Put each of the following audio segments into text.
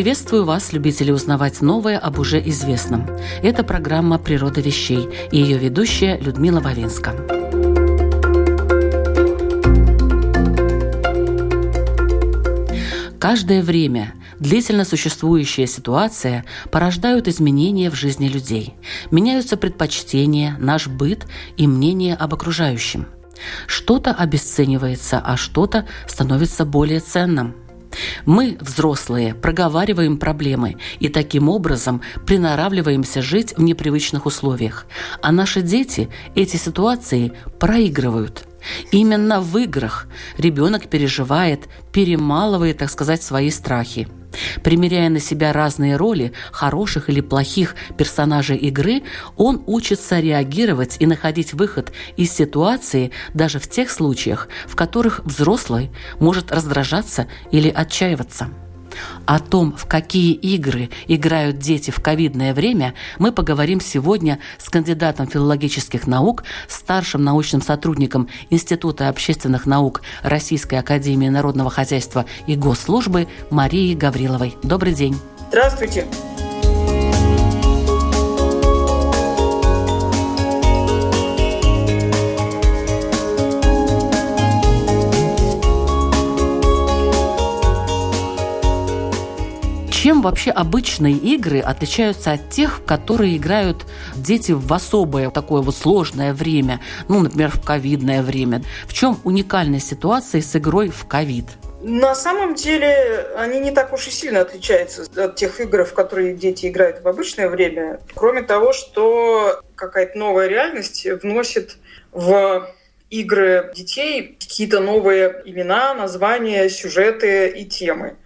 Приветствую вас, любители узнавать новое об уже известном. Это программа «Природа вещей» и ее ведущая Людмила Вавинска. Каждое время длительно существующая ситуация порождают изменения в жизни людей. Меняются предпочтения, наш быт и мнение об окружающем. Что-то обесценивается, а что-то становится более ценным – мы, взрослые, проговариваем проблемы и таким образом приноравливаемся жить в непривычных условиях. А наши дети эти ситуации проигрывают. Именно в играх ребенок переживает, перемалывает, так сказать, свои страхи – Примеряя на себя разные роли, хороших или плохих персонажей игры, он учится реагировать и находить выход из ситуации даже в тех случаях, в которых взрослый может раздражаться или отчаиваться. О том, в какие игры играют дети в ковидное время, мы поговорим сегодня с кандидатом филологических наук, старшим научным сотрудником Института общественных наук Российской академии народного хозяйства и госслужбы Марией Гавриловой. Добрый день. Здравствуйте. Чем вообще обычные игры отличаются от тех, в которые играют дети в особое такое вот сложное время, ну, например, в ковидное время? В чем уникальная ситуация с игрой в ковид? На самом деле они не так уж и сильно отличаются от тех игр, в которые дети играют в обычное время. Кроме того, что какая-то новая реальность вносит в игры детей какие-то новые имена, названия, сюжеты и темы.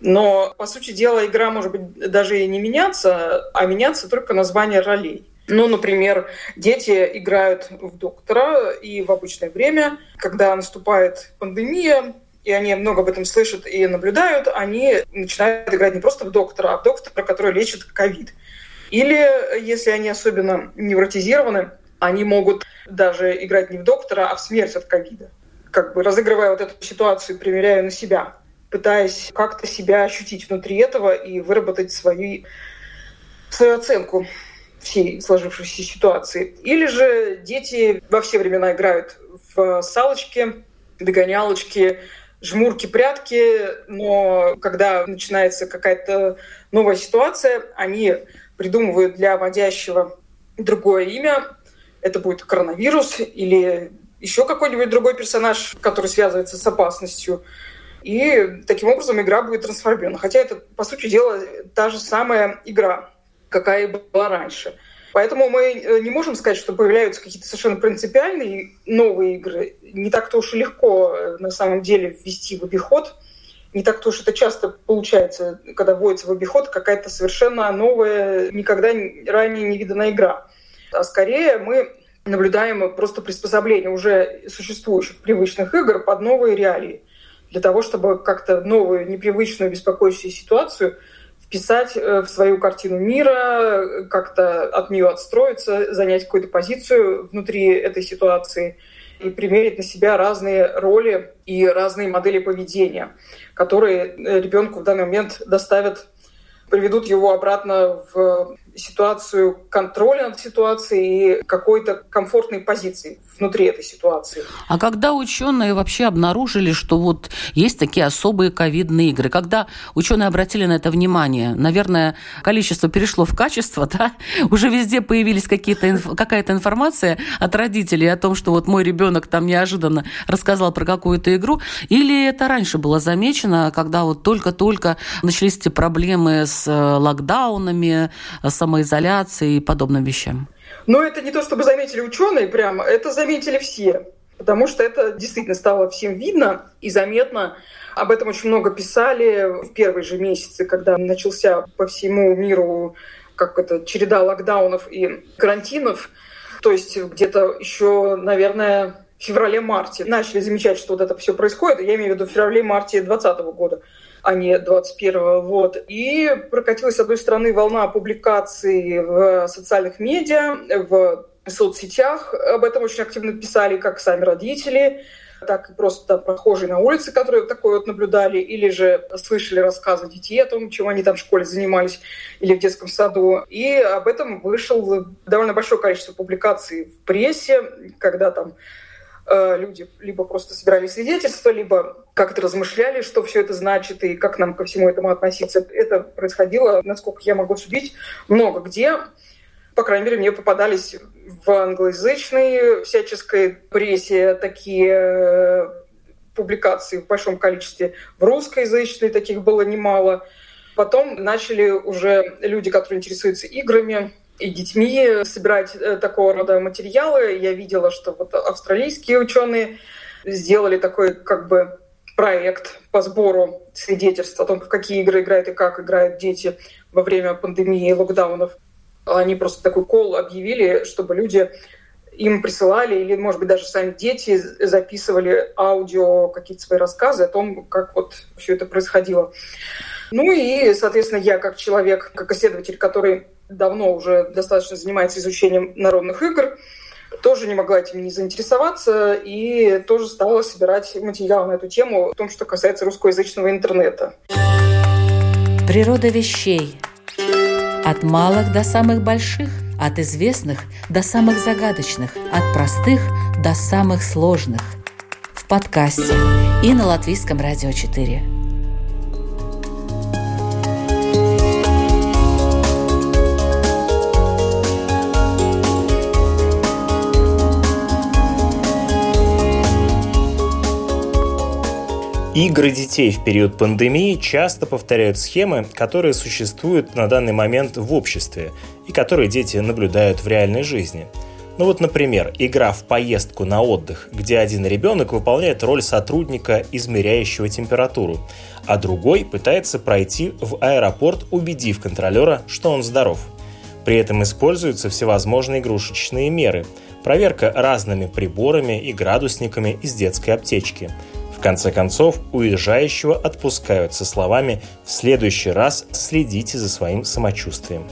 Но, по сути дела, игра может быть даже и не меняться, а меняться только название ролей. Ну, например, дети играют в доктора, и в обычное время, когда наступает пандемия, и они много об этом слышат и наблюдают, они начинают играть не просто в доктора, а в доктора, который лечит ковид. Или, если они особенно невротизированы, они могут даже играть не в доктора, а в смерть от ковида. Как бы разыгрывая вот эту ситуацию, примеряя на себя пытаясь как-то себя ощутить внутри этого и выработать свои, свою оценку всей сложившейся ситуации. Или же дети во все времена играют в салочки, догонялочки, жмурки, прятки, но когда начинается какая-то новая ситуация, они придумывают для водящего другое имя. Это будет коронавирус или еще какой-нибудь другой персонаж, который связывается с опасностью. И таким образом игра будет трансформирована. Хотя это, по сути дела, та же самая игра, какая была раньше. Поэтому мы э, не можем сказать, что появляются какие-то совершенно принципиальные новые игры. Не так-то уж и легко э, на самом деле ввести в обиход. Не так-то уж это часто получается, когда вводится в обиход какая-то совершенно новая, никогда ранее не виданная игра. А скорее мы наблюдаем просто приспособление уже существующих привычных игр под новые реалии для того, чтобы как-то новую, непривычную, беспокоящую ситуацию вписать э, в свою картину мира, как-то от нее отстроиться, занять какую-то позицию внутри этой ситуации и примерить на себя разные роли и разные модели поведения, которые э, ребенку в данный момент доставят, приведут его обратно в ситуацию контроля над ситуацией и какой-то комфортной позиции внутри этой ситуации. А когда ученые вообще обнаружили, что вот есть такие особые ковидные игры, когда ученые обратили на это внимание, наверное, количество перешло в качество, да? Уже везде появились какие-то какая-то информация от родителей о том, что вот мой ребенок там неожиданно рассказал про какую-то игру, или это раньше было замечено, когда вот только-только начались эти проблемы с э, локдаунами, с самоизоляции и подобным вещам? Но это не то, чтобы заметили ученые прямо, это заметили все. потому что это действительно стало всем видно и заметно. Об этом очень много писали в первые же месяцы, когда начался по всему миру как это, череда локдаунов и карантинов. То есть где-то еще, наверное, в феврале-марте начали замечать, что вот это все происходит. Я имею в виду в феврале-марте 2020 года а не 21 вот. И прокатилась, с одной стороны, волна публикаций в социальных медиа, в соцсетях. Об этом очень активно писали как сами родители, так и просто прохожие на улице, которые такое вот наблюдали, или же слышали рассказы детей о том, чем они там в школе занимались или в детском саду. И об этом вышел довольно большое количество публикаций в прессе, когда там люди либо просто собирали свидетельства, либо как-то размышляли, что все это значит и как нам ко всему этому относиться. Это происходило, насколько я могу судить, много где по крайней мере, мне попадались в англоязычной всяческой прессе такие э, публикации в большом количестве. В русскоязычной таких было немало. Потом начали уже люди, которые интересуются играми, и детьми собирать э, такого рода материалы. Я видела, что вот австралийские ученые сделали такой как бы проект по сбору свидетельств о том, в какие игры играют и как играют дети во время пандемии и локдаунов. Они просто такой кол объявили, чтобы люди им присылали, или, может быть, даже сами дети записывали аудио, какие-то свои рассказы о том, как вот все это происходило. Ну и, соответственно, я как человек, как исследователь, который давно уже достаточно занимается изучением народных игр, тоже не могла этим не заинтересоваться и тоже стала собирать материал на эту тему, в том, что касается русскоязычного интернета. Природа вещей – от малых до самых больших, от известных до самых загадочных, от простых до самых сложных. В подкасте и на Латвийском радио 4. Игры детей в период пандемии часто повторяют схемы, которые существуют на данный момент в обществе и которые дети наблюдают в реальной жизни. Ну вот, например, игра в поездку на отдых, где один ребенок выполняет роль сотрудника, измеряющего температуру, а другой пытается пройти в аэропорт, убедив контролера, что он здоров. При этом используются всевозможные игрушечные меры, проверка разными приборами и градусниками из детской аптечки – в конце концов, уезжающего отпускают со словами «в следующий раз следите за своим самочувствием».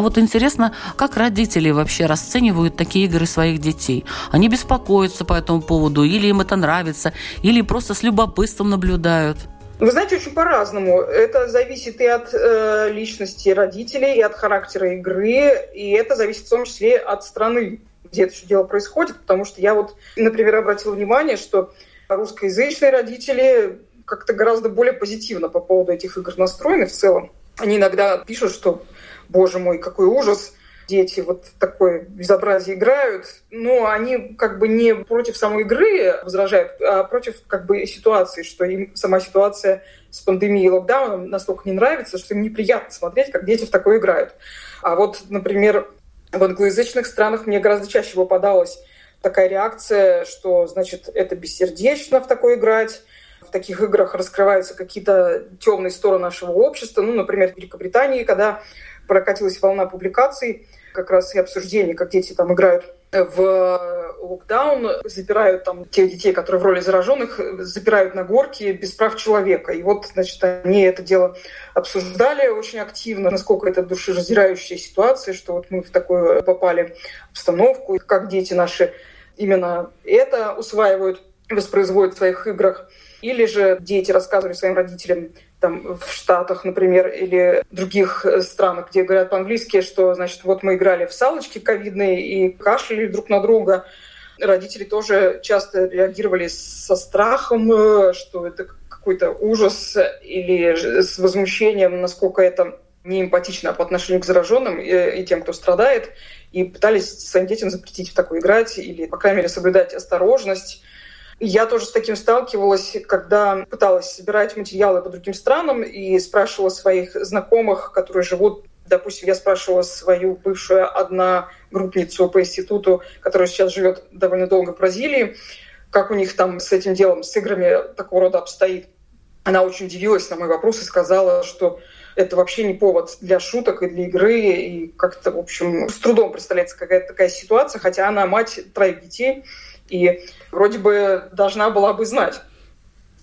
А вот интересно, как родители вообще расценивают такие игры своих детей? Они беспокоятся по этому поводу, или им это нравится, или просто с любопытством наблюдают? Вы знаете, очень по-разному. Это зависит и от э, личности родителей, и от характера игры, и это зависит в том числе от страны, где это все дело происходит. Потому что я вот, например, обратила внимание, что русскоязычные родители как-то гораздо более позитивно по поводу этих игр настроены в целом. Они иногда пишут, что боже мой, какой ужас, дети вот такое безобразие играют, но они как бы не против самой игры возражают, а против как бы ситуации, что им сама ситуация с пандемией и локдауном настолько не нравится, что им неприятно смотреть, как дети в такое играют. А вот, например, в англоязычных странах мне гораздо чаще попадалась такая реакция, что, значит, это бессердечно в такое играть, в таких играх раскрываются какие-то темные стороны нашего общества. Ну, например, в Великобритании, когда прокатилась волна публикаций, как раз и обсуждений, как дети там играют в локдаун, запирают там тех детей, которые в роли зараженных, запирают на горке без прав человека. И вот, значит, они это дело обсуждали очень активно, насколько это душераздирающая ситуация, что вот мы в такую попали обстановку, как дети наши именно это усваивают, воспроизводят в своих играх. Или же дети рассказывали своим родителям, там, в Штатах, например, или других э, странах, где говорят по-английски, что, значит, вот мы играли в салочки ковидные и кашляли друг на друга. Родители тоже часто реагировали со страхом, э, что это какой-то ужас или с возмущением, насколько это неэмпатично по отношению к зараженным и, и тем, кто страдает, и пытались своим детям запретить в такое играть или, по крайней мере, соблюдать осторожность Я тоже с таким сталкивалась, когда пыталась собирать материалы по другим странам и спрашивала своих знакомых, которые живут Допустим, я спрашивала свою бывшую одногруппницу по институту, которая сейчас живет довольно долго в Бразилии, как у них там с этим делом, с играми такого рода обстоит. Она очень удивилась на мой вопрос и сказала, что это вообще не повод для шуток и для игры, и как-то, в общем, с трудом представляется какая-то такая ситуация, хотя она мать троих детей, и вроде бы должна была бы знать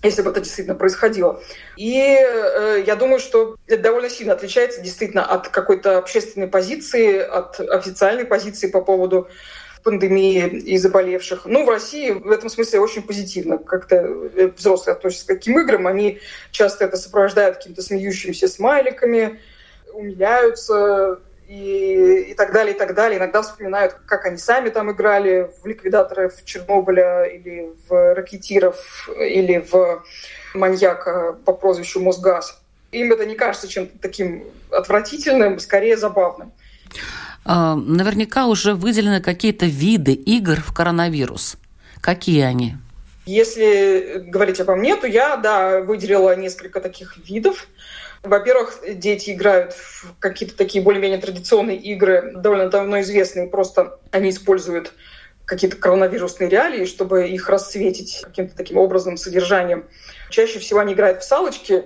если бы это действительно происходило. И э, я думаю, что это довольно сильно отличается действительно от какой-то общественной позиции, от официальной позиции по поводу пандемии и заболевших. Ну, в России в этом смысле очень позитивно. Как-то э, взрослые относятся к таким играм. Они часто это сопровождают какими-то смеющимися смайликами, умиляются, и, и так далее, и так далее. Иногда вспоминают, как они сами там играли в ликвидаторов Чернобыля или в ракетиров, или в маньяка по прозвищу Мосгаз. Им это не кажется чем-то таким отвратительным, скорее забавным. А, наверняка уже выделены какие-то виды игр в коронавирус. Какие они? Если говорить обо мне, то я, да, выделила несколько таких видов. Во-первых, дети играют в какие-то такие более-менее традиционные игры, довольно давно известные, просто они используют какие-то коронавирусные реалии, чтобы их расцветить каким-то таким образным содержанием. Чаще всего они играют в салочки,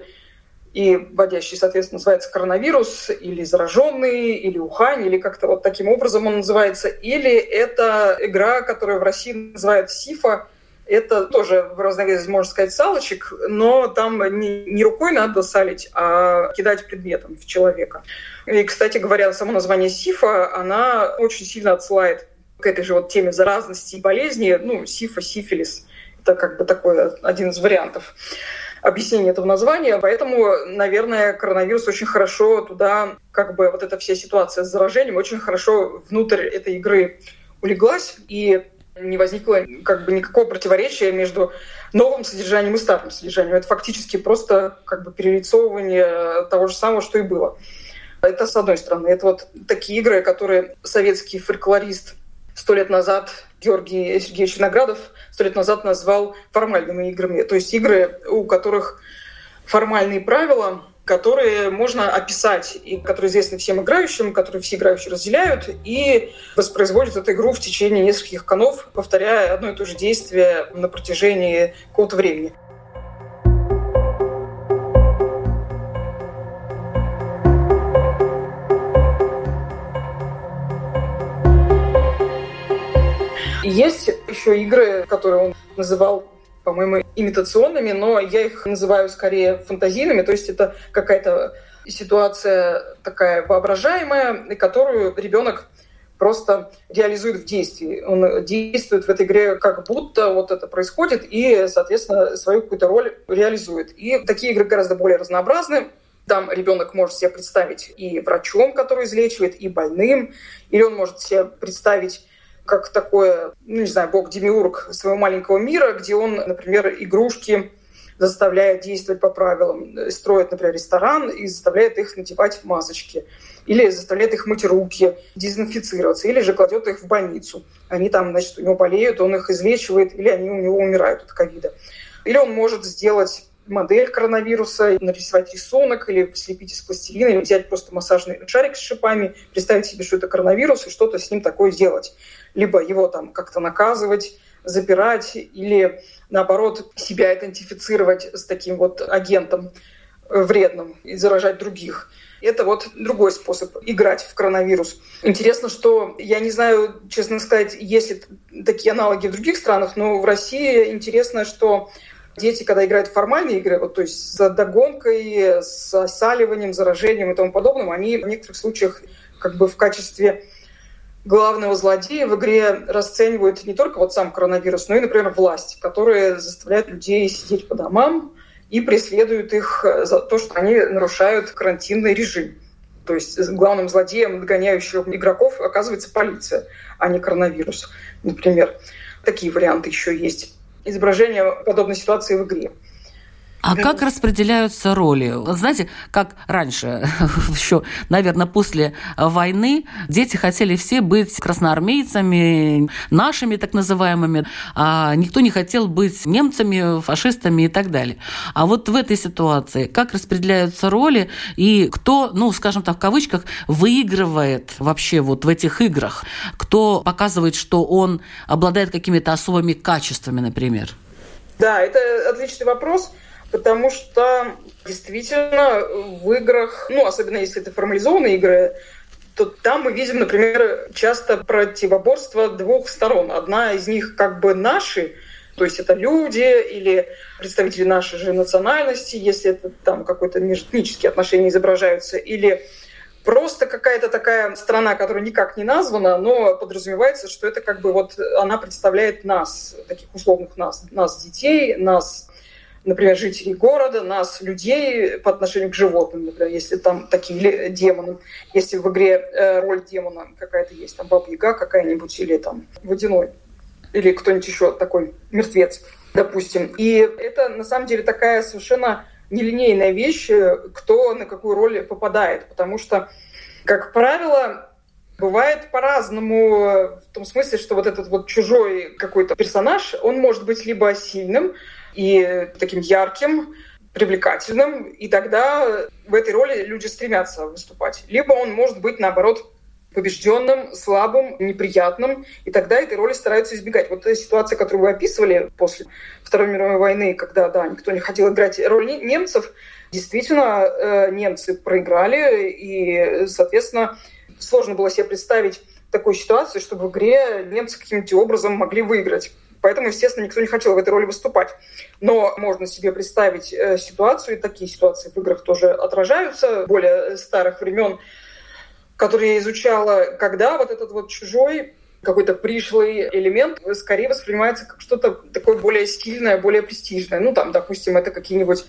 и вводящий, соответственно, называется коронавирус, или зараженный, или Ухань, или как-то вот таким образом он называется. Или это игра, которую в России называют Сифа, это тоже в разновидность, можно сказать, салочек, но там не, не рукой надо салить, а кидать предметом в человека. И, кстати говоря, само название СИФа, она очень сильно отсылает к этой же вот теме заразности и болезни. Ну, СИФа, сифилис. Это как бы такой один из вариантов объяснения этого названия. Поэтому, наверное, коронавирус очень хорошо туда, как бы вот эта вся ситуация с заражением очень хорошо внутрь этой игры улеглась. И не возникло как бы никакого противоречия между новым содержанием и старым содержанием. Это фактически просто как бы перелицовывание того же самого, что и было. Это с одной стороны. Это вот такие игры, которые советский фольклорист сто лет назад Георгий Сергеевич Виноградов сто лет назад назвал формальными играми. То есть игры, у которых формальные правила, которые можно описать и которые известны всем играющим, которые все играющие разделяют, и воспроизводят эту игру в течение нескольких конов, повторяя одно и то же действие на протяжении какого-то времени. есть еще игры, которые он называл по-моему, имитационными, но я их называю скорее фантазийными, то есть это какая-то ситуация такая воображаемая, которую ребенок просто реализует в действии. Он действует в этой игре как будто вот это происходит и, соответственно, свою какую-то роль реализует. И такие игры гораздо более разнообразны. Там ребенок может себе представить и врачом, который излечивает, и больным, или он может себе представить как такое, ну, не знаю, бог-демиург своего маленького мира, где он, например, игрушки заставляет действовать по правилам, строит, например, ресторан и заставляет их надевать масочки, или заставляет их мыть руки, дезинфицироваться, или же кладет их в больницу. Они там, значит, у него болеют, он их излечивает, или они у него умирают от ковида. Или он может сделать модель коронавируса, нарисовать рисунок или слепить из пластилина, или взять просто массажный шарик с шипами, представить себе, что это коронавирус, и что-то с ним такое сделать либо его там как-то наказывать, запирать, или наоборот себя идентифицировать с таким вот агентом вредным и заражать других. Это вот другой способ играть в коронавирус. Интересно, что я не знаю, честно сказать, есть ли такие аналоги в других странах, но в России интересно, что дети, когда играют в формальные игры, вот, то есть с догонкой, с осаливанием, заражением и тому подобным, они в некоторых случаях как бы в качестве главного злодея в игре расценивают не только вот сам коронавирус, но и, например, власть, которая заставляет людей сидеть по домам и преследуют их за то, что они нарушают карантинный режим. То есть главным злодеем, догоняющим игроков, оказывается полиция, а не коронавирус, например. Такие варианты еще есть. Изображение подобной ситуации в игре. А как распределяются роли? Знаете, как раньше, еще, наверное, после войны, дети хотели все быть красноармейцами, нашими так называемыми, а никто не хотел быть немцами, фашистами и так далее. А вот в этой ситуации как распределяются роли и кто, ну, скажем так, в кавычках, выигрывает вообще вот в этих играх? Кто показывает, что он обладает какими-то особыми качествами, например? Да, это отличный вопрос, потому что действительно в играх, ну, особенно если это формализованные игры, то там мы видим, например, часто противоборство двух сторон. Одна из них как бы наши, то есть это люди или представители нашей же национальности, если это там какой-то межэтнические отношения изображаются, или просто какая-то такая страна, которая никак не названа, но подразумевается, что это как бы вот она представляет нас, таких условных нас, нас детей, нас, например, жителей города, нас, людей по отношению к животным, например, если там такие демоны, если в игре э, роль демона какая-то есть, там баба-яга какая-нибудь или там водяной, или кто-нибудь еще такой мертвец, допустим. И это на самом деле такая совершенно нелинейная вещь, кто на какую роль попадает, потому что, как правило, бывает по-разному, в том смысле, что вот этот вот чужой какой-то персонаж, он может быть либо сильным и таким ярким, привлекательным, и тогда в этой роли люди стремятся выступать. Либо он может быть, наоборот, побежденным, слабым, неприятным, и тогда этой роли стараются избегать. Вот эта ситуация, которую вы описывали после Второй мировой войны, когда, да, никто не хотел играть роль немцев, действительно, э, немцы проиграли, и, соответственно, сложно было себе представить такую ситуацию, чтобы в игре немцы каким-то образом могли выиграть. Поэтому, естественно, никто не хотел в этой роли выступать. Но можно себе представить э, ситуацию, и такие ситуации в играх тоже отражаются, более старых времен, которые я изучала, когда вот этот вот чужой какой-то пришлый элемент скорее воспринимается как что-то такое более стильное, более престижное. Ну, там, допустим, это какие-нибудь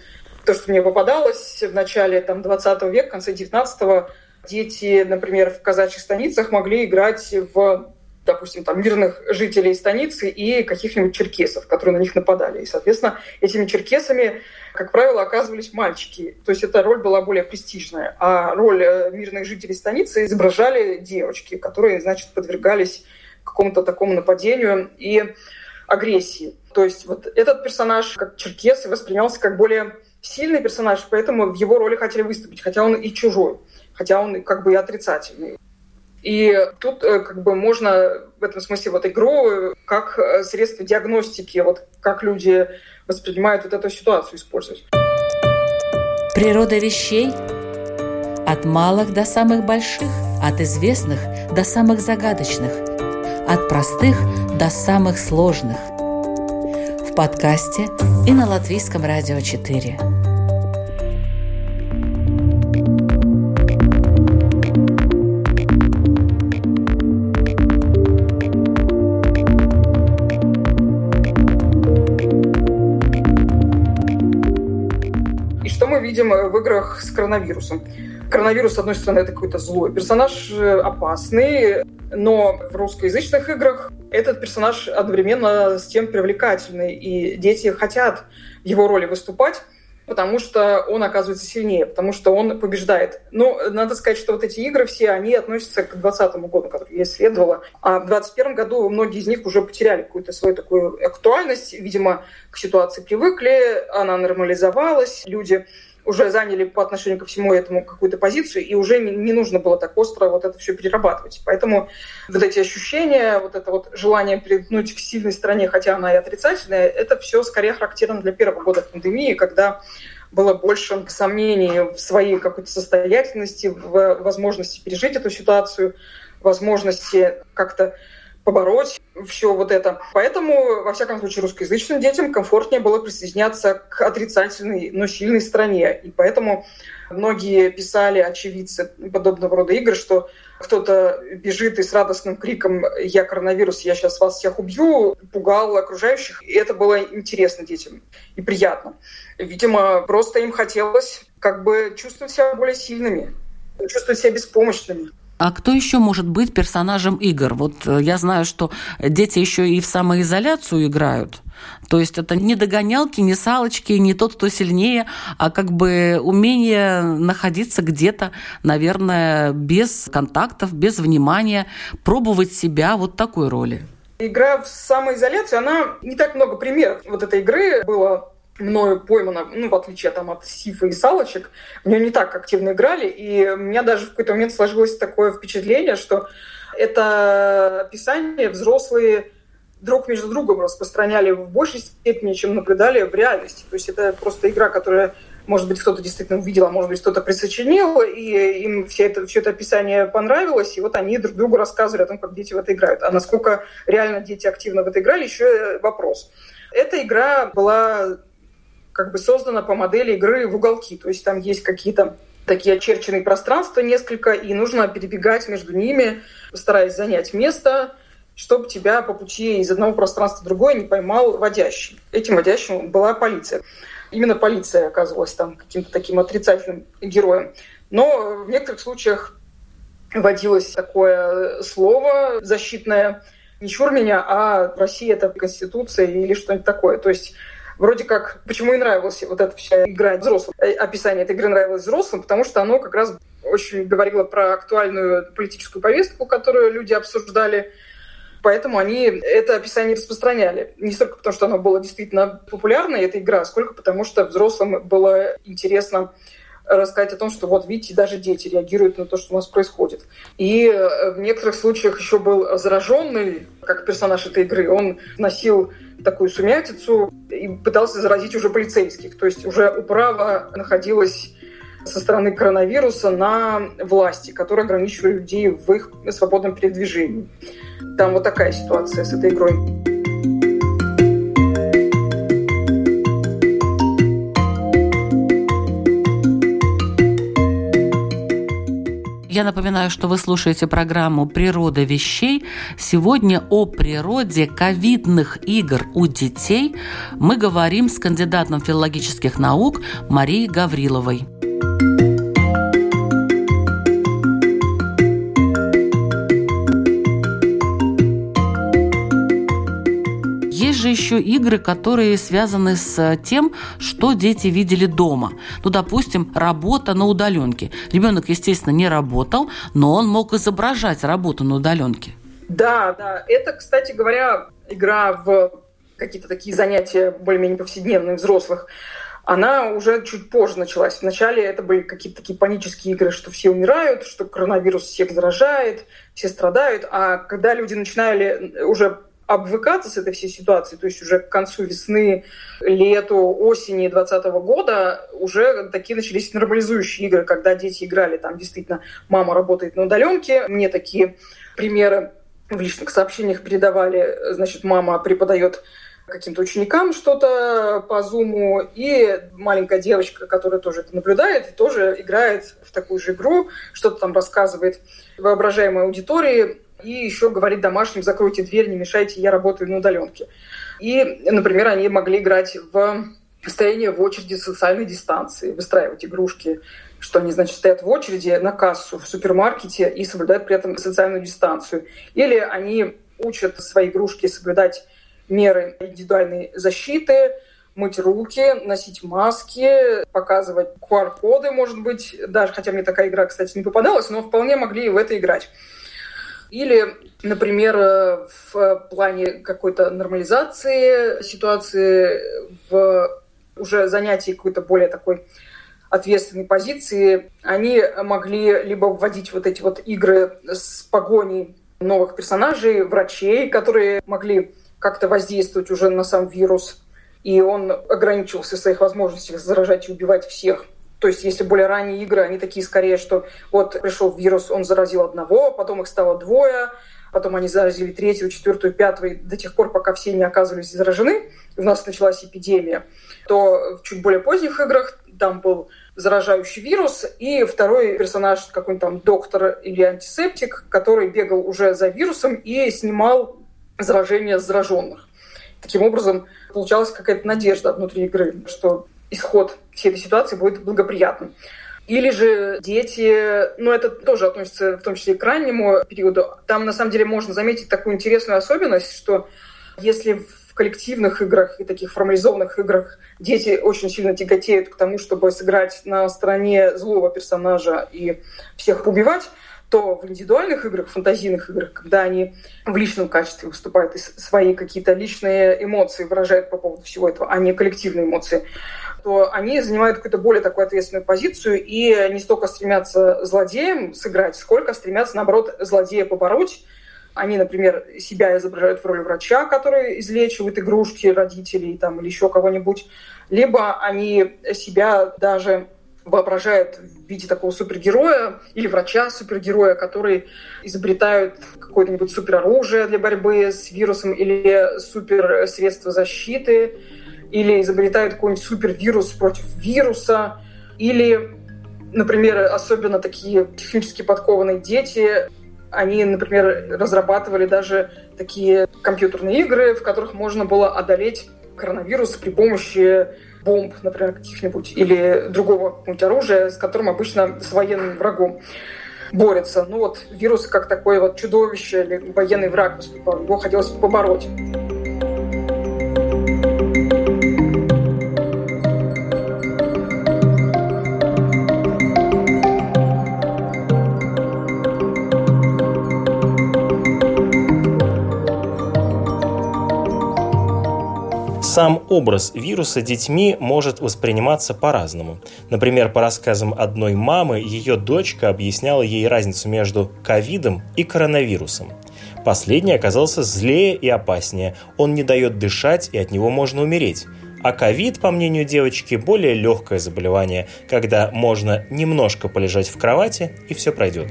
то, что мне попадалось в начале там, 20 века, конце 19 дети, например, в казачьих станицах могли играть в допустим, там, мирных жителей станицы и каких-нибудь черкесов, которые на них нападали. И, соответственно, этими черкесами, как правило, оказывались мальчики. То есть эта роль была более престижная. А роль э, мирных жителей станицы изображали девочки, которые, значит, подвергались какому-то такому нападению и агрессии. То есть вот этот персонаж, как черкес, воспринимался как более сильный персонаж, поэтому в его роли хотели выступить, хотя он и чужой, хотя он как бы и отрицательный. И тут э, как бы можно в этом смысле вот игру как э, средство диагностики, вот как люди воспринимают вот эту ситуацию использовать. Природа вещей от малых до самых больших, от известных до самых загадочных, от простых до самых сложных. В подкасте и на Латвийском радио 4. Видим в играх с коронавирусом. Коронавирус, с одной стороны, это какой-то злой персонаж, э, опасный, но в русскоязычных играх этот персонаж одновременно с тем привлекательный, и дети хотят в его роли выступать, потому что он оказывается сильнее, потому что он побеждает. Но надо сказать, что вот эти игры все, они относятся к 2020 году, который я исследовала. А в 2021 году многие из них уже потеряли какую-то свою такую актуальность. Видимо, к ситуации привыкли, она нормализовалась, люди уже заняли по отношению ко всему этому какую-то позицию, и уже не, не нужно было так остро вот это все перерабатывать. Поэтому вот эти ощущения, вот это вот желание примкнуть к сильной стране, хотя она и отрицательная, это все скорее характерно для первого года пандемии, когда было больше сомнений в своей какой-то состоятельности, в возможности пережить эту ситуацию, возможности как-то побороть все вот это. Поэтому, во всяком случае, русскоязычным детям комфортнее было присоединяться к отрицательной, но сильной стране. И поэтому многие писали, очевидцы подобного рода игр, что кто-то бежит и с радостным криком «Я коронавирус, я сейчас вас всех убью!» пугал окружающих. И это было интересно детям и приятно. Видимо, просто им хотелось как бы чувствовать себя более сильными, чувствовать себя беспомощными. А кто еще может быть персонажем игр? Вот э, я знаю, что дети еще и в самоизоляцию играют. То есть это не догонялки, не салочки, не тот, кто сильнее, а как бы умение находиться где-то, наверное, без контактов, без внимания, пробовать себя вот такой роли. Игра в самоизоляцию, она не так много примеров вот этой игры было мною поймано, ну, в отличие там, от Сифа и Салочек, в нее не так активно играли, и у меня даже в какой-то момент сложилось такое впечатление, что это описание взрослые друг между другом распространяли в большей степени, чем наблюдали в реальности. То есть это просто игра, которая, может быть, кто-то действительно увидел, а может быть, кто-то присочинил, и им все это, все это описание понравилось, и вот они друг другу рассказывали о том, как дети в это играют. А насколько реально дети активно в это играли, еще вопрос. Эта игра была как бы создана по модели игры в уголки. То есть там есть какие-то такие очерченные пространства несколько, и нужно перебегать между ними, стараясь занять место, чтобы тебя по пути из одного пространства в другое не поймал водящий. Этим водящим была полиция. Именно полиция оказывалась там каким-то таким отрицательным героем. Но в некоторых случаях вводилось такое слово защитное, не чур меня, а в России это Конституция или что-нибудь такое. То есть вроде как, почему и нравилась вот эта вся игра взрослым. Э, описание этой игры нравилось взрослым, потому что оно как раз очень говорило про актуальную политическую повестку, которую люди обсуждали. Поэтому они это описание распространяли. Не столько потому, что оно было действительно популярной, эта игра, сколько потому, что взрослым было интересно рассказать о том, что вот видите, даже дети реагируют на то, что у нас происходит. И э, в некоторых случаях еще был зараженный, как персонаж этой игры. Он носил такую сумятицу и пытался заразить уже полицейских. То есть уже управа находилась со стороны коронавируса на власти, которые ограничивали людей в их свободном передвижении. Там вот такая ситуация с этой игрой. Я напоминаю, что вы слушаете программу «Природа вещей». Сегодня о природе ковидных игр у детей мы говорим с кандидатом филологических наук Марией Гавриловой. Еще игры, которые связаны с тем, что дети видели дома. Ну, допустим, работа на удаленке. Ребенок, естественно, не работал, но он мог изображать работу на удаленке. Да, да. Это, кстати говоря, игра в какие-то такие занятия более-менее повседневные взрослых она уже чуть позже началась. Вначале это были какие-то такие панические игры, что все умирают, что коронавирус всех заражает, все страдают. А когда люди начинали уже обвыкаться с этой всей ситуацией, то есть уже к концу весны, лету, осени 2020 года уже такие начались нормализующие игры, когда дети играли, там действительно мама работает на удаленке, мне такие примеры в личных сообщениях передавали, значит, мама преподает каким-то ученикам что-то по зуму, и маленькая девочка, которая тоже это наблюдает, тоже играет в такую же игру, что-то там рассказывает воображаемой аудитории, и еще говорить домашним, закройте дверь, не мешайте, я работаю на удаленке. И, например, они могли играть в стояние в очереди социальной дистанции, выстраивать игрушки, что они, значит, стоят в очереди на кассу в супермаркете и соблюдают при этом социальную дистанцию. Или они учат свои игрушки соблюдать меры индивидуальной защиты, мыть руки, носить маски, показывать QR-коды, может быть, даже, хотя мне такая игра, кстати, не попадалась, но вполне могли в это играть. Или, например, в плане какой-то нормализации ситуации, в уже занятии какой-то более такой ответственной позиции, они могли либо вводить вот эти вот игры с погоней новых персонажей, врачей, которые могли как-то воздействовать уже на сам вирус, и он ограничивался в своих возможностях заражать и убивать всех. То есть, если более ранние игры, они такие скорее, что вот пришел вирус, он заразил одного, потом их стало двое, потом они заразили третьего, четвертую, пятого, до тех пор, пока все не оказывались заражены, у нас началась эпидемия, то в чуть более поздних играх там был заражающий вирус, и второй персонаж, какой-нибудь там доктор или антисептик, который бегал уже за вирусом и снимал заражение зараженных. Таким образом, получалась какая-то надежда внутри игры, что исход всей этой ситуации будет благоприятным. Или же дети, ну это тоже относится в том числе и к раннему периоду, там на самом деле можно заметить такую интересную особенность, что если в коллективных играх и таких формализованных играх дети очень сильно тяготеют к тому, чтобы сыграть на стороне злого персонажа и всех убивать, то в индивидуальных играх, фантазийных играх, когда они в личном качестве выступают и свои какие-то личные эмоции выражают по поводу всего этого, а не коллективные эмоции, то они занимают какую-то более такую ответственную позицию и не столько стремятся злодеем сыграть, сколько стремятся, наоборот, злодея побороть. Они, например, себя изображают в роли врача, который излечивает игрушки родителей там, или еще кого-нибудь. Либо они себя даже воображает в виде такого супергероя или врача-супергероя, который изобретают какое-нибудь супероружие для борьбы с вирусом или суперсредство защиты, или изобретают какой-нибудь супервирус против вируса, или, например, особенно такие технически подкованные дети, они, например, разрабатывали даже такие компьютерные игры, в которых можно было одолеть коронавирус при помощи бомб, например, каких-нибудь, или другого какого-нибудь оружия, с которым обычно с военным врагом борется. Ну вот вирус как такое вот чудовище или военный враг его хотелось побороть. Сам образ вируса детьми может восприниматься по-разному. Например, по рассказам одной мамы, ее дочка объясняла ей разницу между ковидом и коронавирусом. Последний оказался злее и опаснее. Он не дает дышать, и от него можно умереть. А ковид, по мнению девочки, более легкое заболевание, когда можно немножко полежать в кровати, и все пройдет.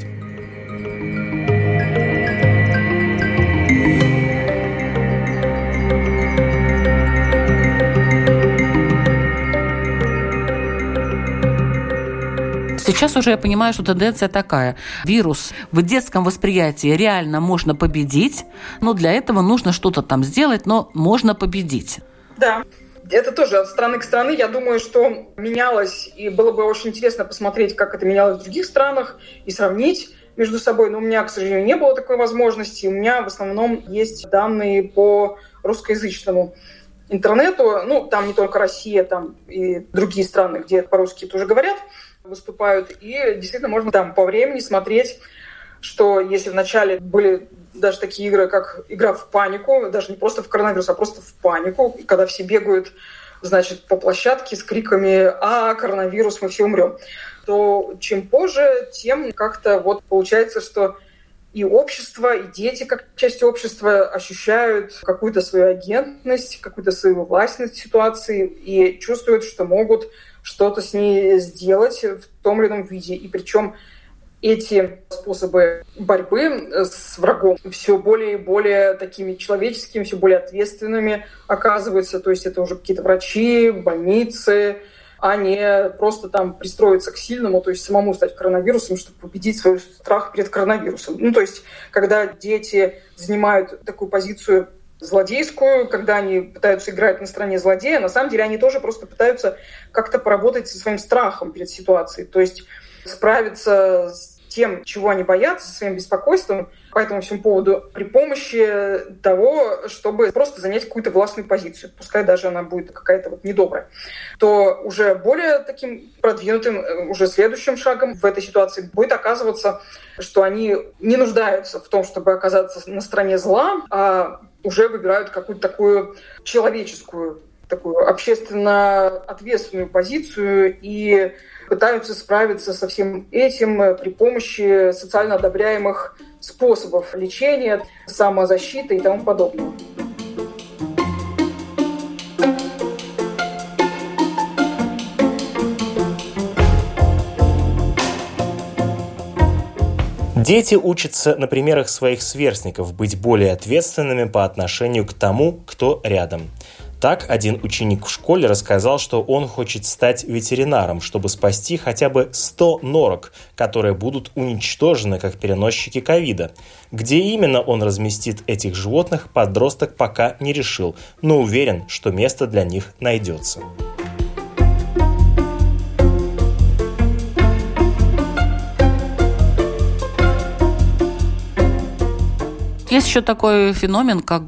Сейчас уже я понимаю, что тенденция такая. Вирус в детском восприятии реально можно победить, но для этого нужно что-то там сделать, но можно победить. Да, это тоже от страны к стране. Я думаю, что менялось, и было бы очень интересно посмотреть, как это менялось в других странах, и сравнить между собой. Но у меня, к сожалению, не было такой возможности. У меня в основном есть данные по русскоязычному интернету. Ну, там не только Россия, там и другие страны, где по-русски тоже говорят выступают. И действительно можно там по времени смотреть, что если вначале были даже такие игры, как игра в панику, даже не просто в коронавирус, а просто в панику, когда все бегают значит, по площадке с криками «А, коронавирус, мы все умрем», то чем позже, тем как-то вот получается, что и общество, и дети, как часть общества, ощущают какую-то свою агентность, какую-то свою власть над ситуацией и чувствуют, что могут что-то с ней сделать в том или ином виде. И причем эти способы борьбы с врагом все более и более такими человеческими, все более ответственными оказываются. То есть это уже какие-то врачи, больницы, а не просто там пристроиться к сильному, то есть самому стать коронавирусом, чтобы победить свой страх перед коронавирусом. Ну, то есть, когда дети занимают такую позицию злодейскую, когда они пытаются играть на стороне злодея, на самом деле они тоже просто пытаются как-то поработать со своим страхом перед ситуацией. То есть справиться с тем, чего они боятся, со своим беспокойством по этому всему поводу при помощи того, чтобы просто занять какую-то властную позицию, пускай даже она будет какая-то вот недобрая, то уже более таким продвинутым, э, уже следующим шагом в этой ситуации будет оказываться, что они не нуждаются в том, чтобы оказаться на стороне зла, а уже выбирают какую-то такую человеческую, такую общественно ответственную позицию и пытаются справиться со всем этим э, при помощи социально одобряемых способов лечения, самозащиты и тому подобного. Дети учатся на примерах своих сверстников быть более ответственными по отношению к тому, кто рядом. Так, один ученик в школе рассказал, что он хочет стать ветеринаром, чтобы спасти хотя бы 100 норок, которые будут уничтожены как переносчики ковида. Где именно он разместит этих животных, подросток пока не решил, но уверен, что место для них найдется. Есть еще такой феномен, как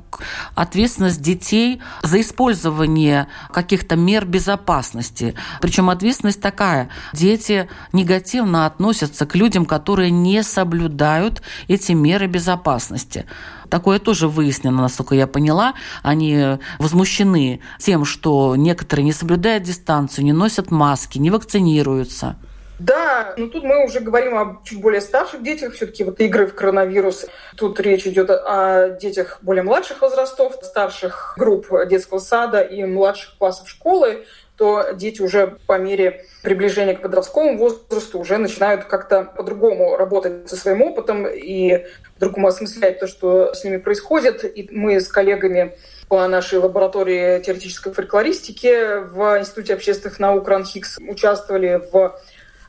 ответственность детей за использование каких-то мер безопасности. Причем ответственность такая. Дети негативно относятся к людям, которые не соблюдают эти меры безопасности. Такое тоже выяснено, насколько я поняла. Они возмущены тем, что некоторые не соблюдают дистанцию, не носят маски, не вакцинируются. Да, но тут мы уже говорим о чуть более старших детях. Все-таки вот игры в коронавирус. Тут речь идет о детях более младших возрастов, старших групп детского сада и младших классов школы то дети уже по мере приближения к подростковому возрасту уже начинают как-то по-другому работать со своим опытом и по-другому осмыслять то, что с ними происходит. И мы с коллегами по нашей лаборатории теоретической фольклористики в Институте общественных наук РАНХИКС участвовали в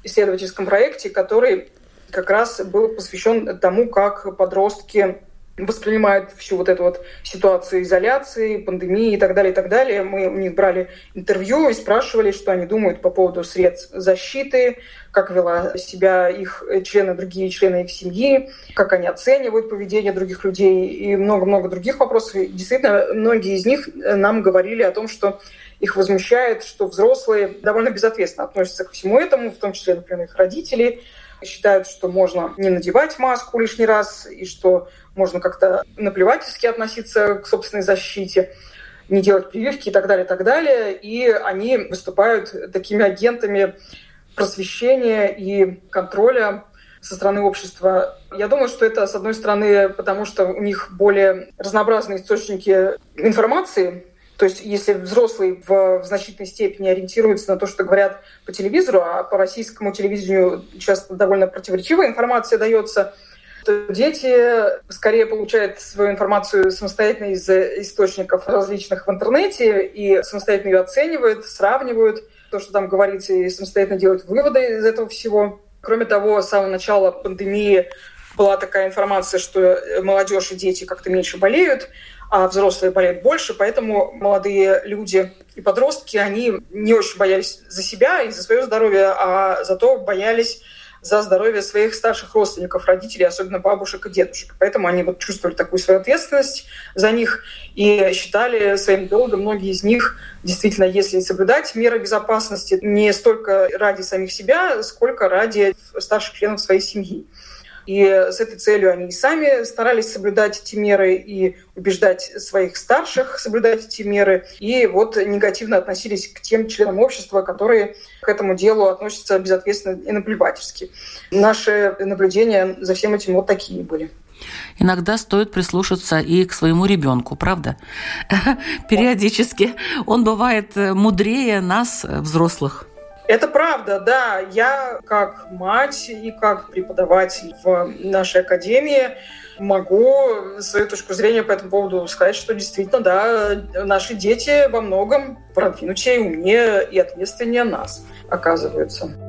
исследовательском проекте, который как раз был посвящен тому, как подростки воспринимают всю вот эту вот ситуацию изоляции, пандемии и так далее, и так далее. Мы у них брали интервью и спрашивали, что они думают по поводу средств защиты, как вела себя их члены, другие члены их семьи, как они оценивают поведение других людей и много-много других вопросов. И действительно, многие из них нам говорили о том, что их возмущает, что взрослые довольно безответственно относятся к всему этому, в том числе, например, их родители, считают, что можно не надевать маску лишний раз, и что можно как-то наплевательски относиться к собственной защите, не делать прививки и так далее, и так далее. И они выступают такими агентами просвещения и контроля со стороны общества. Я думаю, что это, с одной стороны, потому что у них более разнообразные источники информации, то есть если взрослый в, значительной степени ориентируется на то, что говорят по телевизору, а по российскому телевидению часто довольно противоречивая информация дается, то дети скорее получают свою информацию самостоятельно из источников различных в интернете и самостоятельно ее оценивают, сравнивают то, что там говорится, и самостоятельно делают выводы из этого всего. Кроме того, с самого начала пандемии была такая информация, что молодежь и дети как-то меньше болеют, а взрослые болеют больше, поэтому молодые люди и подростки, они не очень боялись за себя и за свое здоровье, а зато боялись за здоровье своих старших родственников, родителей, особенно бабушек и дедушек. Поэтому они вот чувствовали такую свою ответственность за них и считали своим долгом, многие из них действительно, если соблюдать меры безопасности не столько ради самих себя, сколько ради старших членов своей семьи. И с этой целью они и сами старались соблюдать эти меры и убеждать своих старших соблюдать эти меры. И вот негативно относились к тем членам общества, которые к этому делу относятся безответственно и наплевательски. Наши наблюдения за всем этим вот такие были. Иногда стоит прислушаться и к своему ребенку, правда? Периодически он бывает мудрее нас, взрослых. Это правда, да. Я как мать и как преподаватель в нашей академии могу свою точку зрения по этому поводу сказать, что действительно, да, наши дети во многом продвинутее, умнее и ответственнее нас оказываются.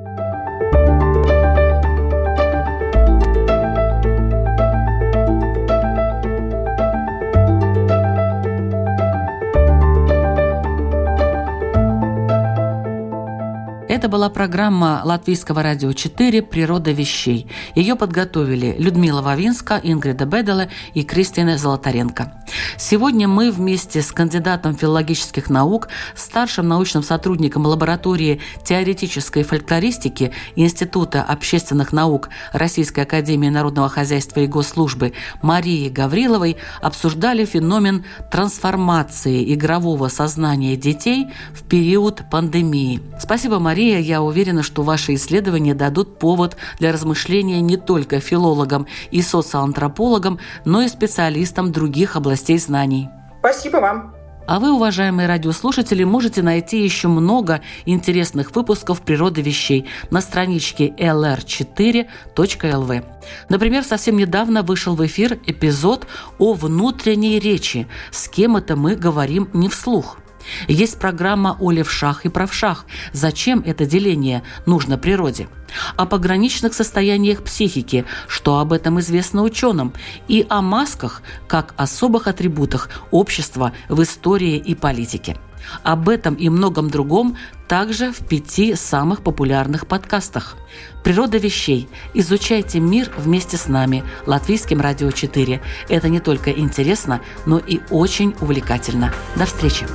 Это была программа Латвийского радио 4 «Природа вещей». Ее подготовили Людмила Вавинска, Ингрида Бедела и Кристина Золотаренко. Сегодня мы вместе с кандидатом филологических наук, старшим научным сотрудником лаборатории теоретической фольклористики Института общественных наук Российской академии народного хозяйства и госслужбы Марией Гавриловой обсуждали феномен трансформации игрового сознания детей в период пандемии. Спасибо, Мария, я уверена, что ваши исследования дадут повод для размышления не только филологам и социоантропологам, но и специалистам других областей знаний. Спасибо вам. А вы, уважаемые радиослушатели, можете найти еще много интересных выпусков «Природы вещей» на страничке lr4.lv. Например, совсем недавно вышел в эфир эпизод о внутренней речи. С кем это мы говорим не вслух – есть программа о левшах и правшах. Зачем это деление нужно природе? О пограничных состояниях психики, что об этом известно ученым, и о масках как особых атрибутах общества в истории и политике. Об этом и многом другом также в пяти самых популярных подкастах. «Природа вещей. Изучайте мир вместе с нами» Латвийским радио 4. Это не только интересно, но и очень увлекательно. До встречи!